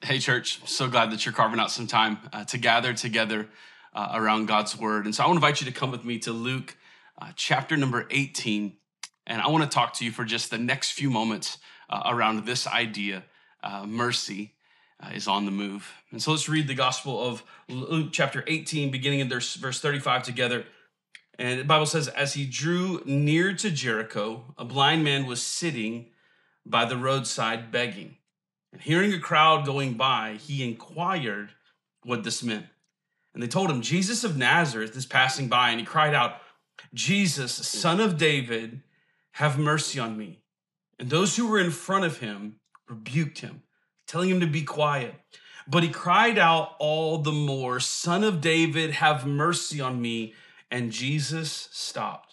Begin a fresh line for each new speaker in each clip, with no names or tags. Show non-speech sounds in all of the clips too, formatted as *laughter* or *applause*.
Hey, church, so glad that you're carving out some time uh, to gather together uh, around God's word. And so I want to invite you to come with me to Luke uh, chapter number 18. And I want to talk to you for just the next few moments uh, around this idea uh, mercy uh, is on the move. And so let's read the Gospel of Luke chapter 18, beginning in verse 35 together. And the Bible says, As he drew near to Jericho, a blind man was sitting by the roadside begging. And hearing a crowd going by, he inquired what this meant. And they told him, Jesus of Nazareth is passing by. And he cried out, Jesus, son of David, have mercy on me. And those who were in front of him rebuked him, telling him to be quiet. But he cried out all the more, Son of David, have mercy on me. And Jesus stopped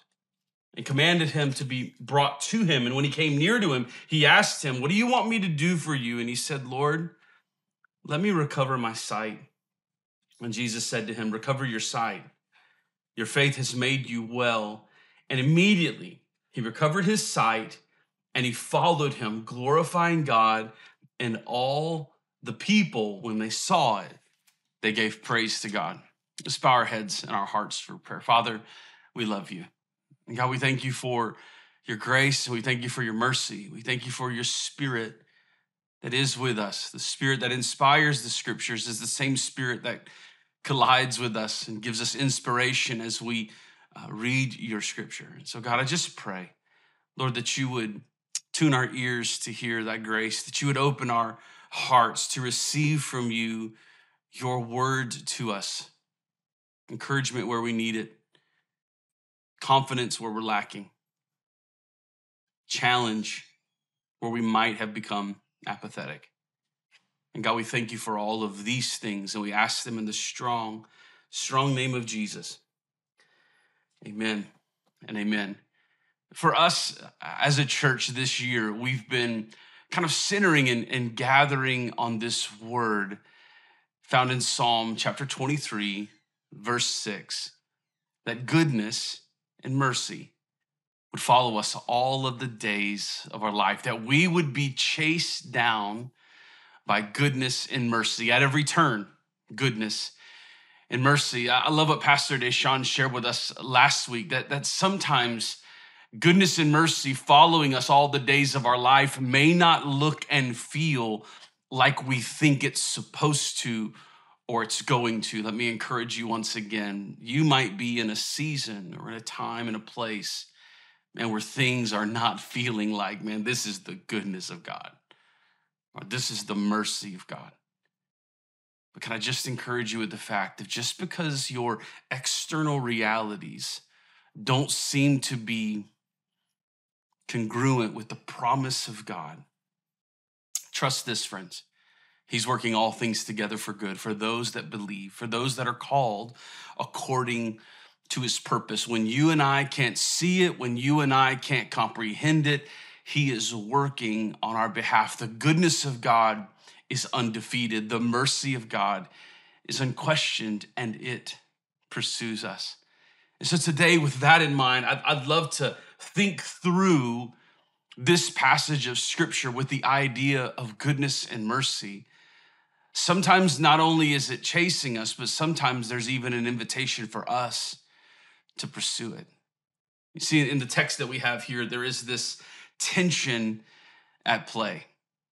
and commanded him to be brought to him. And when he came near to him, he asked him, What do you want me to do for you? And he said, Lord, let me recover my sight. And Jesus said to him, Recover your sight. Your faith has made you well. And immediately he recovered his sight and he followed him, glorifying God. And all the people, when they saw it, they gave praise to God. Let's bow our heads and our hearts for prayer. Father, we love you. And God, we thank you for your grace and we thank you for your mercy. We thank you for your spirit that is with us. The spirit that inspires the scriptures is the same spirit that collides with us and gives us inspiration as we uh, read your scripture. And so, God, I just pray, Lord, that you would tune our ears to hear that grace, that you would open our hearts to receive from you your word to us, encouragement where we need it, confidence where we're lacking, challenge where we might have become apathetic. And God, we thank you for all of these things, and we ask them in the strong, strong name of Jesus. Amen and amen. For us as a church this year, we've been kind of centering and, and gathering on this word found in Psalm chapter 23, verse 6 that goodness and mercy would follow us all of the days of our life, that we would be chased down by goodness and mercy at every turn, goodness and mercy. I love what Pastor Deshaun shared with us last week that, that sometimes goodness and mercy following us all the days of our life may not look and feel like we think it's supposed to or it's going to, let me encourage you once again. You might be in a season or in a time and a place, man, where things are not feeling like, man, this is the goodness of God, or this is the mercy of God. But can I just encourage you with the fact that just because your external realities don't seem to be congruent with the promise of God, trust this, friends. He's working all things together for good for those that believe, for those that are called according to his purpose. When you and I can't see it, when you and I can't comprehend it, he is working on our behalf. The goodness of God is undefeated, the mercy of God is unquestioned, and it pursues us. And so today, with that in mind, I'd, I'd love to think through this passage of scripture with the idea of goodness and mercy Sometimes not only is it chasing us, but sometimes there's even an invitation for us to pursue it. You see, in the text that we have here, there is this tension at play.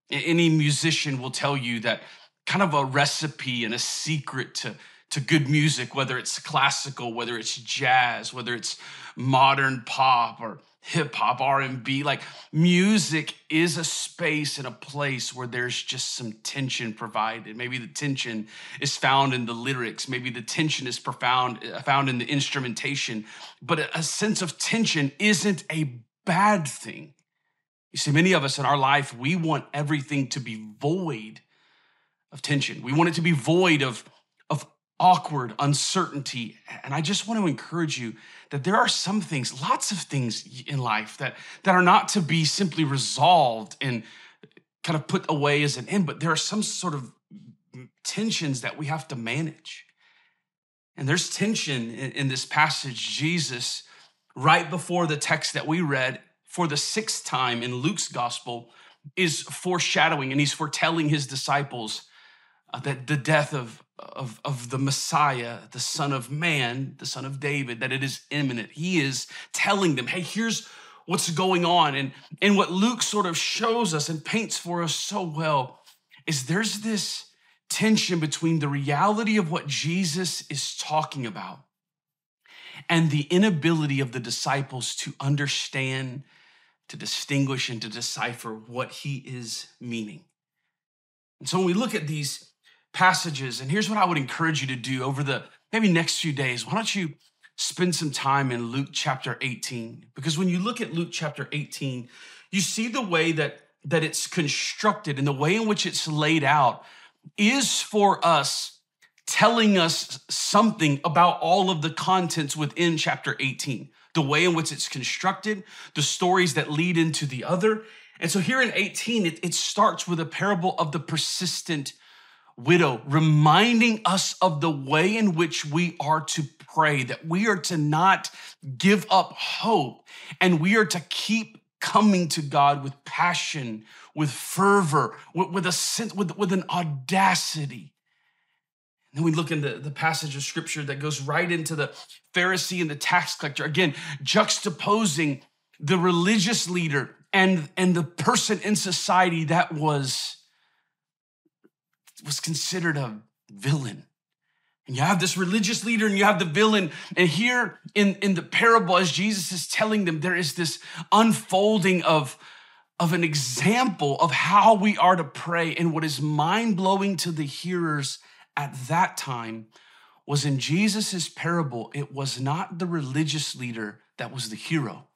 Any musician will tell you that kind of a recipe and a secret to, to good music, whether it's classical, whether it's jazz, whether it's modern pop or hip hop, R&B, like music is a space and a place where there's just some tension provided. Maybe the tension is found in the lyrics, maybe the tension is profound uh, found in the instrumentation, but a sense of tension isn't a bad thing. You see, many of us in our life, we want everything to be void of tension. We want it to be void of, of awkward uncertainty. And I just want to encourage you that there are some things, lots of things in life that, that are not to be simply resolved and kind of put away as an end, but there are some sort of tensions that we have to manage. And there's tension in, in this passage. Jesus, right before the text that we read, for the sixth time in Luke's gospel, is foreshadowing and he's foretelling his disciples uh, that the death of, of, of the Messiah, the Son of Man, the Son of David, that it is imminent. He is telling them, hey, here's what's going on. And, and what Luke sort of shows us and paints for us so well is there's this tension between the reality of what Jesus is talking about and the inability of the disciples to understand, to distinguish, and to decipher what he is meaning. And so when we look at these passages, and here's what I would encourage you to do over the maybe next few days, why don't you spend some time in Luke chapter 18? Because when you look at Luke chapter 18, you see the way that, that it's constructed and the way in which it's laid out is for us telling us something about all of the contents within chapter 18, the way in which it's constructed, the stories that lead into the other. And so here in 18, it, it starts with a parable of the persistent widow, reminding us of the way in which we are to pray, that we are to not give up hope, and we are to keep coming to God with passion, with fervor, with, with a sense, with, with an audacity. And then we look into the passage of scripture that goes right into the Pharisee and the tax collector, again, juxtaposing the religious leader and, and the person in society that was was considered a villain. And you have this religious leader and you have the villain. And here in, in the parable, as Jesus is telling them, there is this unfolding of, of an example of how we are to pray. And what is mind blowing to the hearers at that time was in Jesus's parable, it was not the religious leader that was the hero.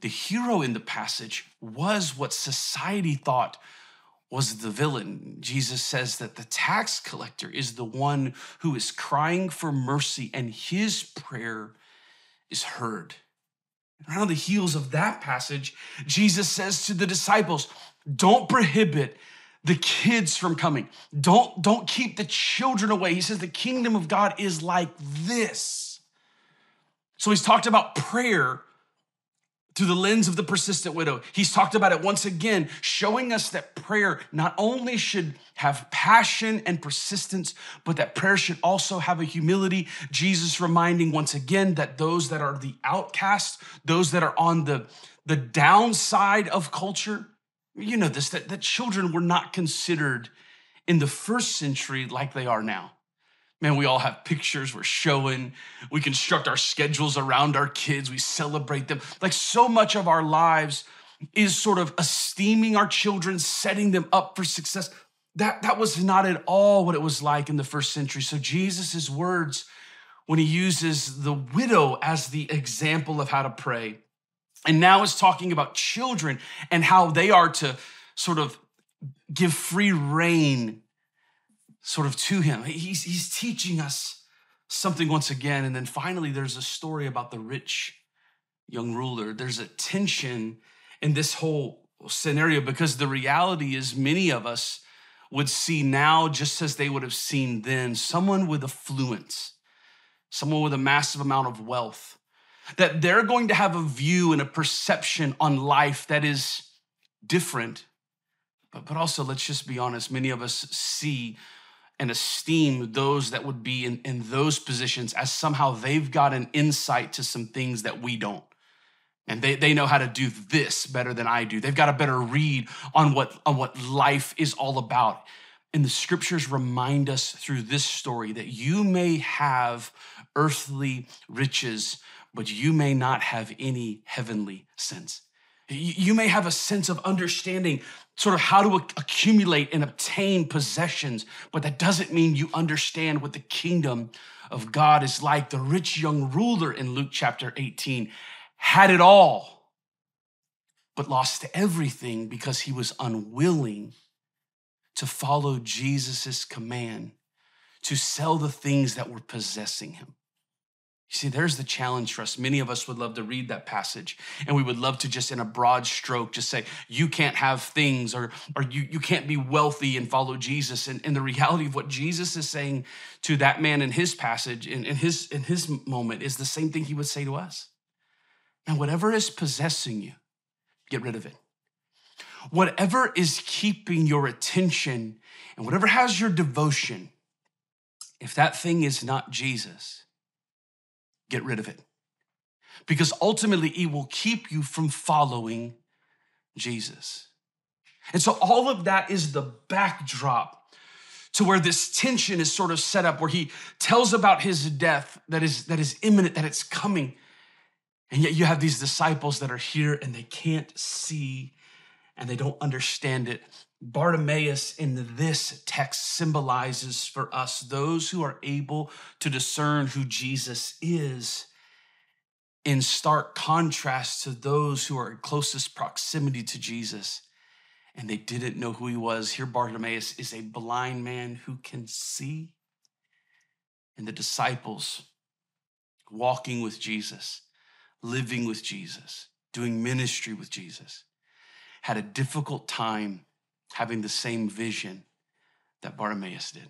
The hero in the passage was what society thought was the villain. Jesus says that the tax collector is the one who is crying for mercy and his prayer is heard. Around on the heels of that passage, Jesus says to the disciples, Don't prohibit the kids from coming. Don't, don't keep the children away. He says the kingdom of God is like this. So he's talked about prayer through the lens of the persistent widow. He's talked about it once again, showing us that prayer not only should have passion and persistence, but that prayer should also have a humility. Jesus reminding once again that those that are the outcast, those that are on the, the downside of culture, you know this, that, that children were not considered in the first century like they are now. Man, we all have pictures, we're showing, we construct our schedules around our kids, we celebrate them. Like so much of our lives is sort of esteeming our children, setting them up for success. That, that was not at all what it was like in the first century. So, Jesus' words, when he uses the widow as the example of how to pray, and now is talking about children and how they are to sort of give free rein sort of to him. He's, he's teaching us something once again. And then finally, there's a story about the rich young ruler. There's a tension in this whole scenario because the reality is, many of us would see now, just as they would have seen then, someone with affluence, someone with a massive amount of wealth, that they're going to have a view and a perception on life that is different. But, but also, let's just be honest, many of us see and esteem those that would be in, in those positions as somehow they've got an insight to some things that we don't. And they, they know how to do this better than I do. They've got a better read on what, on what life is all about. And the scriptures remind us through this story that you may have earthly riches, but you may not have any heavenly sense. You may have a sense of understanding sort of how to accumulate and obtain possessions, but that doesn't mean you understand what the kingdom of God is like. The rich young ruler in Luke chapter 18 had it all, but lost everything because he was unwilling to follow Jesus' command to sell the things that were possessing him. You see, there's the challenge for us. Many of us would love to read that passage and we would love to just in a broad stroke just say, you can't have things or, or you, you can't be wealthy and follow Jesus. And, and the reality of what Jesus is saying to that man in his passage, in, in, his, in his moment, is the same thing he would say to us. And whatever is possessing you, get rid of it. whatever is keeping your attention and whatever has your devotion, if that thing is not Jesus, get rid of it. Because ultimately, it will keep you from following Jesus. And so, all of that is the backdrop to where this tension is sort of set up, where he tells about his death that is, that is imminent, that it's coming. And yet, you have these disciples that are here and they can't see and they don't understand it. Bartimaeus in this text symbolizes for us those who are able to discern who Jesus is in stark contrast to those who are in closest proximity to Jesus and they didn't know who he was. Here, Bartimaeus is a blind man who can see. And the disciples walking with Jesus, living with Jesus, doing ministry with Jesus had a difficult time having the same vision that Bartimaeus did.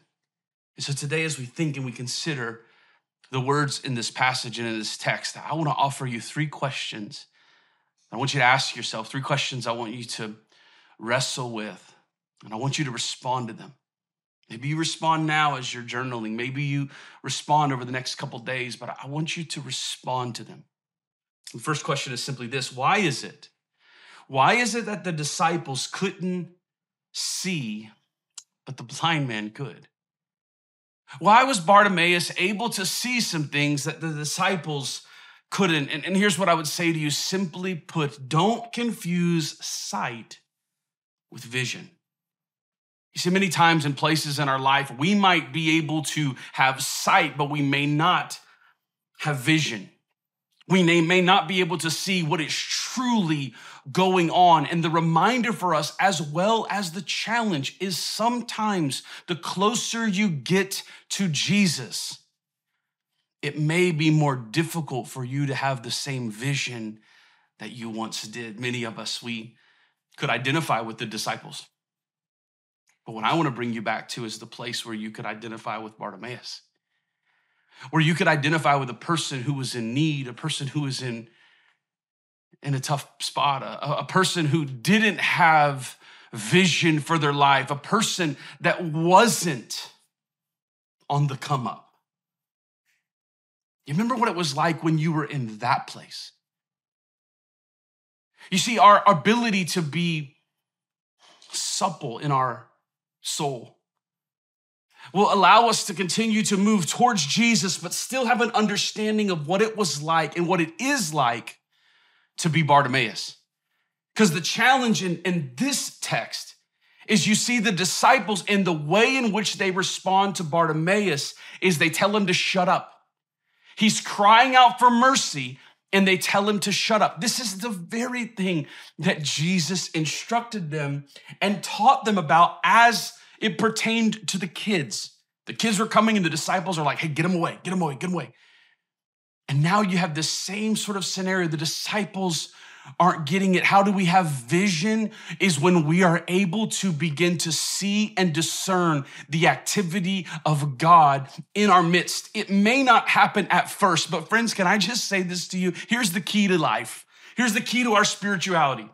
And so today, as we think and we consider the words in this passage and in this text, I want to offer you three questions. I want you to ask yourself three questions I want you to wrestle with, and I want you to respond to them. Maybe you respond now as you're journaling. Maybe you respond over the next couple days, but I want you to respond to them. The first question is simply this Why is it why is it that the disciples couldn't see, but the blind man could? Why was Bartimaeus able to see some things that the disciples couldn't? And, and, here's what I would say to you simply put don't confuse sight with vision. You see, many times in places in our life, we might be able to have sight, but we may not have vision. We may, may not be able to see what is truly going on. And the reminder for us, as well as the challenge, is sometimes the closer you get to Jesus, it may be more difficult for you to have the same vision that you once did. Many of us, we could identify with the disciples. But what I want to bring you back to is the place where you could identify with Bartimaeus where you could identify with a person who was in need, a person who was in, in a tough spot, a, a person who didn't have vision for their life, a person that wasn't on the come up. You remember what it was like when you were in that place? You see, our ability to be supple in our soul will allow us to continue to move towards Jesus, but still have an understanding of what it was like and what it is like to be Bartimaeus. Because the challenge in, in this text is you see the disciples and the way in which they respond to Bartimaeus is they tell him to shut up. He's crying out for mercy and they tell him to shut up. This is the very thing that Jesus instructed them and taught them about as it pertained to the kids. The kids were coming and the disciples are like, hey, get him away, get him away, get him away. And now you have the same sort of scenario. The disciples aren't getting it. How do we have vision? Is when we are able to begin to see and discern the activity of God in our midst. It may not happen at first, but friends, can I just say this to you? Here's the key to life. Here's the key to our spirituality.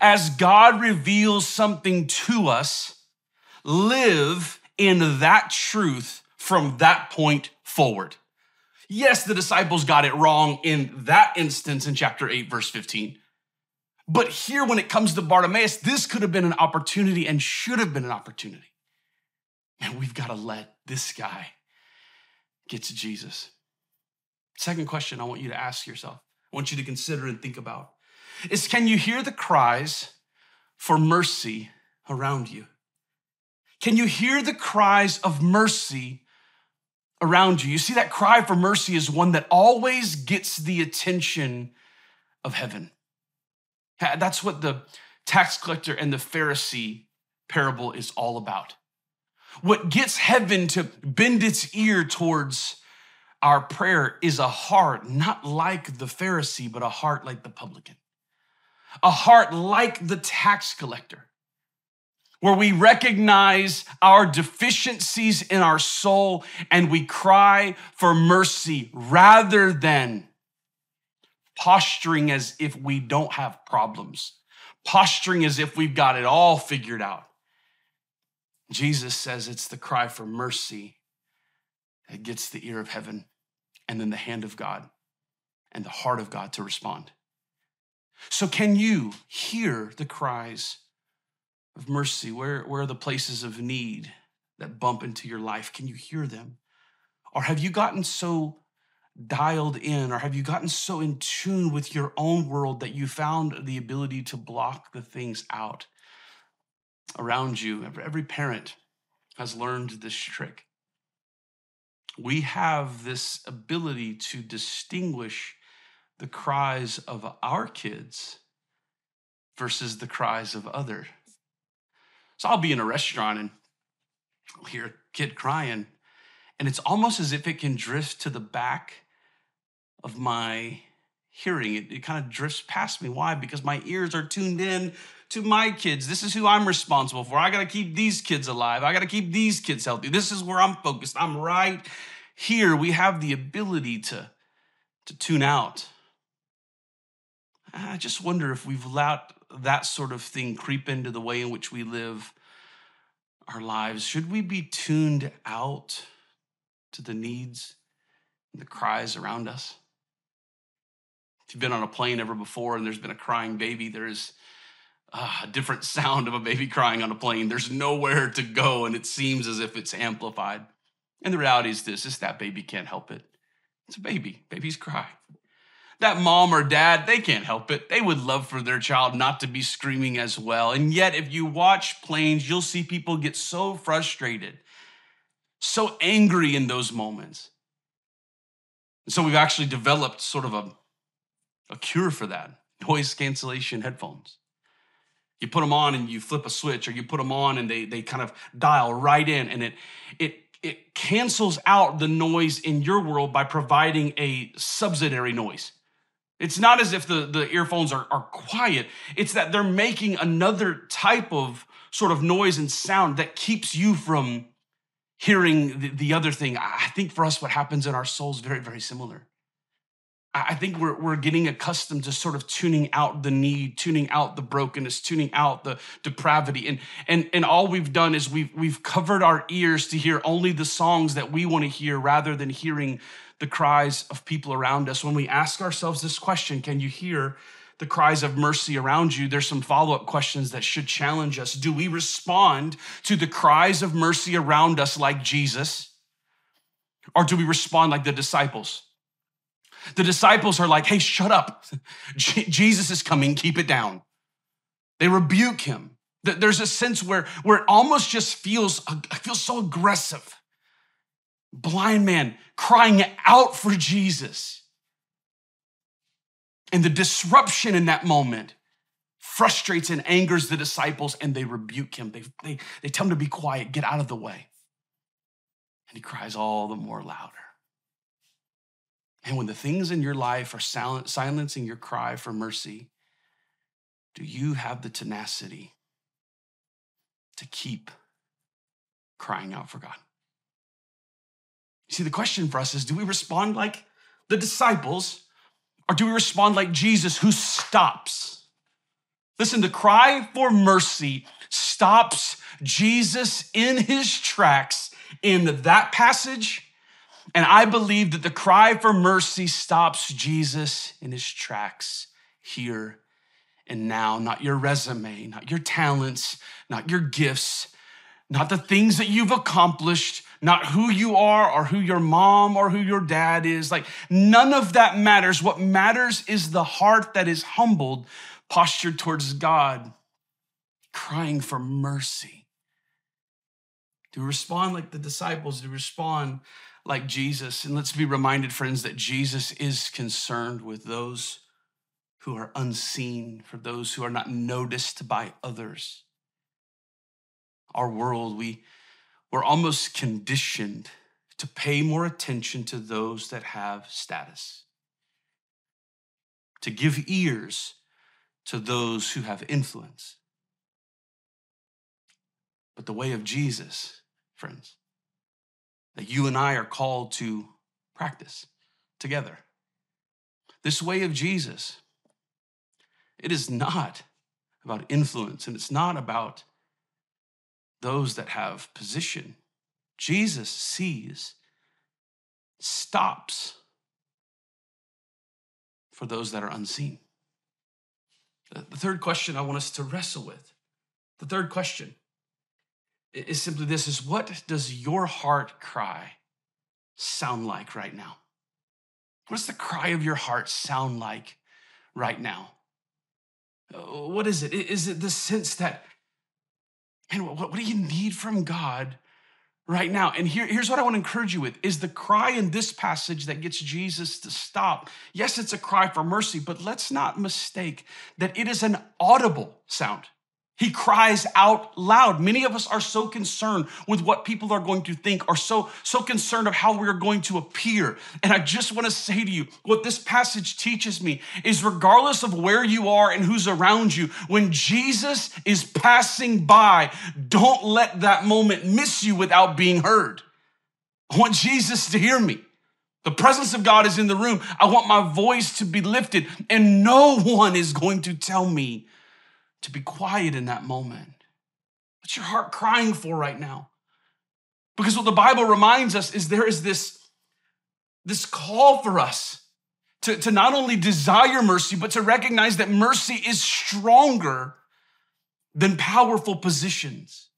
As God reveals something to us, live in that truth from that point forward. Yes, the disciples got it wrong in that instance in chapter 8, verse 15. But here, when it comes to Bartimaeus, this could have been an opportunity and should have been an opportunity. Man, we've got to let this guy get to Jesus. Second question I want you to ask yourself, I want you to consider and think about is can you hear the cries for mercy around you? Can you hear the cries of mercy around you? You see, that cry for mercy is one that always gets the attention of heaven. That's what the tax collector and the Pharisee parable is all about. What gets heaven to bend its ear towards our prayer is a heart not like the Pharisee, but a heart like the publican, a heart like the tax collector where we recognize our deficiencies in our soul and we cry for mercy rather than posturing as if we don't have problems, posturing as if we've got it all figured out. Jesus says it's the cry for mercy that gets the ear of heaven and then the hand of God and the heart of God to respond. So, can you hear the cries of mercy? Where, where are the places of need that bump into your life? Can you hear them? Or have you gotten so dialed in, or have you gotten so in tune with your own world that you found the ability to block the things out around you? Every parent has learned this trick. We have this ability to distinguish the cries of our kids versus the cries of others. So I'll be in a restaurant and I'll hear a kid crying, and it's almost as if it can drift to the back of my hearing. It, it kind of drifts past me. Why? Because my ears are tuned in to my kids. This is who I'm responsible for. I got to keep these kids alive. I got to keep these kids healthy. This is where I'm focused. I'm right here. We have the ability to, to tune out. I just wonder if we've allowed that sort of thing creep into the way in which we live our lives. Should we be tuned out to the needs and the cries around us? If you've been on a plane ever before and there's been a crying baby, there is uh, a different *laughs* sound of a baby crying on a plane. There's nowhere to go, and it seems as if it's amplified. And the reality is this is that baby can't help it. It's a baby. Babies cry. That mom or dad, they can't help it. They would love for their child not to be screaming as well. And yet, if you watch planes, you'll see people get so frustrated, so angry in those moments. And so we've actually developed sort of a, a cure for that noise cancellation headphones. You put them on and you flip a switch, or you put them on and they, they kind of dial right in, and it, it it cancels out the noise in your world by providing a subsidiary noise. It's not as if the, the earphones are, are quiet, it's that they're making another type of sort of noise and sound that keeps you from hearing the, the other thing. I think for us, what happens in our souls very, very similar. I think we're, we're getting accustomed to sort of tuning out the need, tuning out the brokenness, tuning out the depravity. And, and, and all we've done is we've, we've covered our ears to hear only the songs that we want to hear rather than hearing the cries of people around us. When we ask ourselves this question, can you hear the cries of mercy around you? There's some follow up questions that should challenge us. Do we respond to the cries of mercy around us like Jesus? Or do we respond like the disciples? The disciples are like, hey, shut up. *laughs* Jesus is coming, keep it down. They rebuke him. There's a sense where, where it almost just feels, feels so aggressive. Blind man crying out for Jesus. And the disruption in that moment frustrates and angers the disciples, and they rebuke him. They, they, they tell him to be quiet, get out of the way. And he cries all the more louder. And when the things in your life are silent, silencing your cry for mercy, do you have the tenacity to keep crying out for God? You see, the question for us is do we respond like the disciples or do we respond like Jesus who stops? Listen, the cry for mercy stops Jesus in his tracks in that passage and I believe that the cry for mercy stops Jesus in his tracks here and now. Not your resume, not your talents, not your gifts, not the things that you've accomplished, not who you are or who your mom or who your dad is. Like, none of that matters. What matters is the heart that is humbled, postured towards God, crying for mercy. To respond like the disciples, to respond like Jesus. And let's be reminded, friends, that Jesus is concerned with those who are unseen, for those who are not noticed by others. Our world, we, we're almost conditioned to pay more attention to those that have status, to give ears to those who have influence. But the way of Jesus, friends, that you and I are called to practice together. This way of Jesus, it is not about influence, and it's not about those that have position. Jesus sees, stops for those that are unseen. The third question I want us to wrestle with, the third question is simply this is what does your heart cry sound like right now? What does the cry of your heart sound like right now? Uh, what is it? Is it the sense that, what, what do you need from God right now? And here, here's what I want to encourage you with is the cry in this passage that gets Jesus to stop. Yes, it's a cry for mercy, but let's not mistake that it is an audible sound. He cries out loud. Many of us are so concerned with what people are going to think, are so, so concerned of how we're going to appear. And I just want to say to you, what this passage teaches me is regardless of where you are and who's around you, when Jesus is passing by, don't let that moment miss you without being heard. I want Jesus to hear me. The presence of God is in the room. I want my voice to be lifted, and no one is going to tell me to be quiet in that moment. What's your heart crying for right now? Because what the Bible reminds us is there is this, this call for us to, to not only desire mercy, but to recognize that mercy is stronger than powerful positions.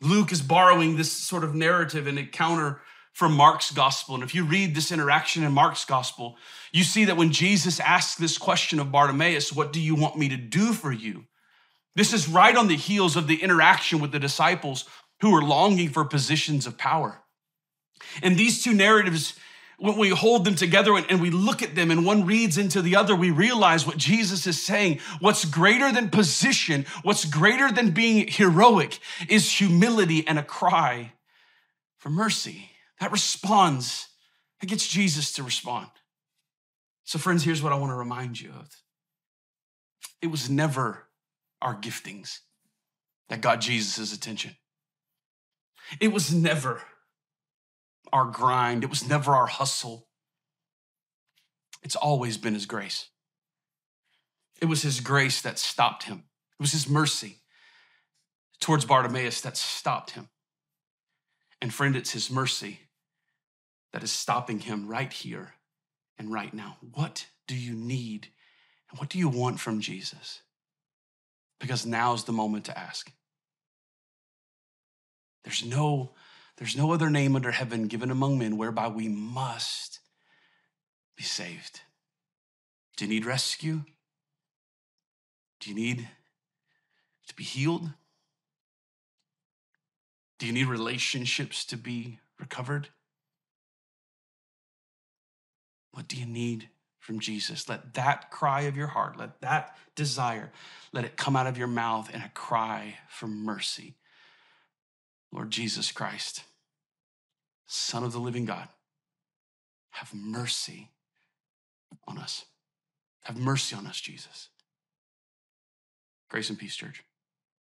Luke is borrowing this sort of narrative and encounter from Mark's gospel. And if you read this interaction in Mark's gospel, you see that when Jesus asks this question of Bartimaeus, What do you want me to do for you? This is right on the heels of the interaction with the disciples who were longing for positions of power. And these two narratives, when we hold them together and, we look at them and one reads into the other, we realize what Jesus is saying. What's greater than position, what's greater than being heroic is humility and a cry for mercy that responds, that gets Jesus to respond. So, friends, here's what I want to remind you of it was never our giftings that got Jesus' attention. It was never our grind, it was never our hustle. It's always been His grace. It was His grace that stopped him, it was His mercy towards Bartimaeus that stopped him. And friend, it's His mercy that is stopping him right here and right now. What do you need? And what do you want from Jesus? Because now's the moment to ask. There's no, there's no other name under heaven given among men whereby we must be saved. Do you need rescue? Do you need to be healed? Do you need relationships to be recovered? What do you need from Jesus? Let that cry of your heart, let that desire, let it come out of your mouth in a cry for mercy. Lord Jesus Christ, Son of the living God, have mercy on us. Have mercy on us, Jesus. Grace and peace, church.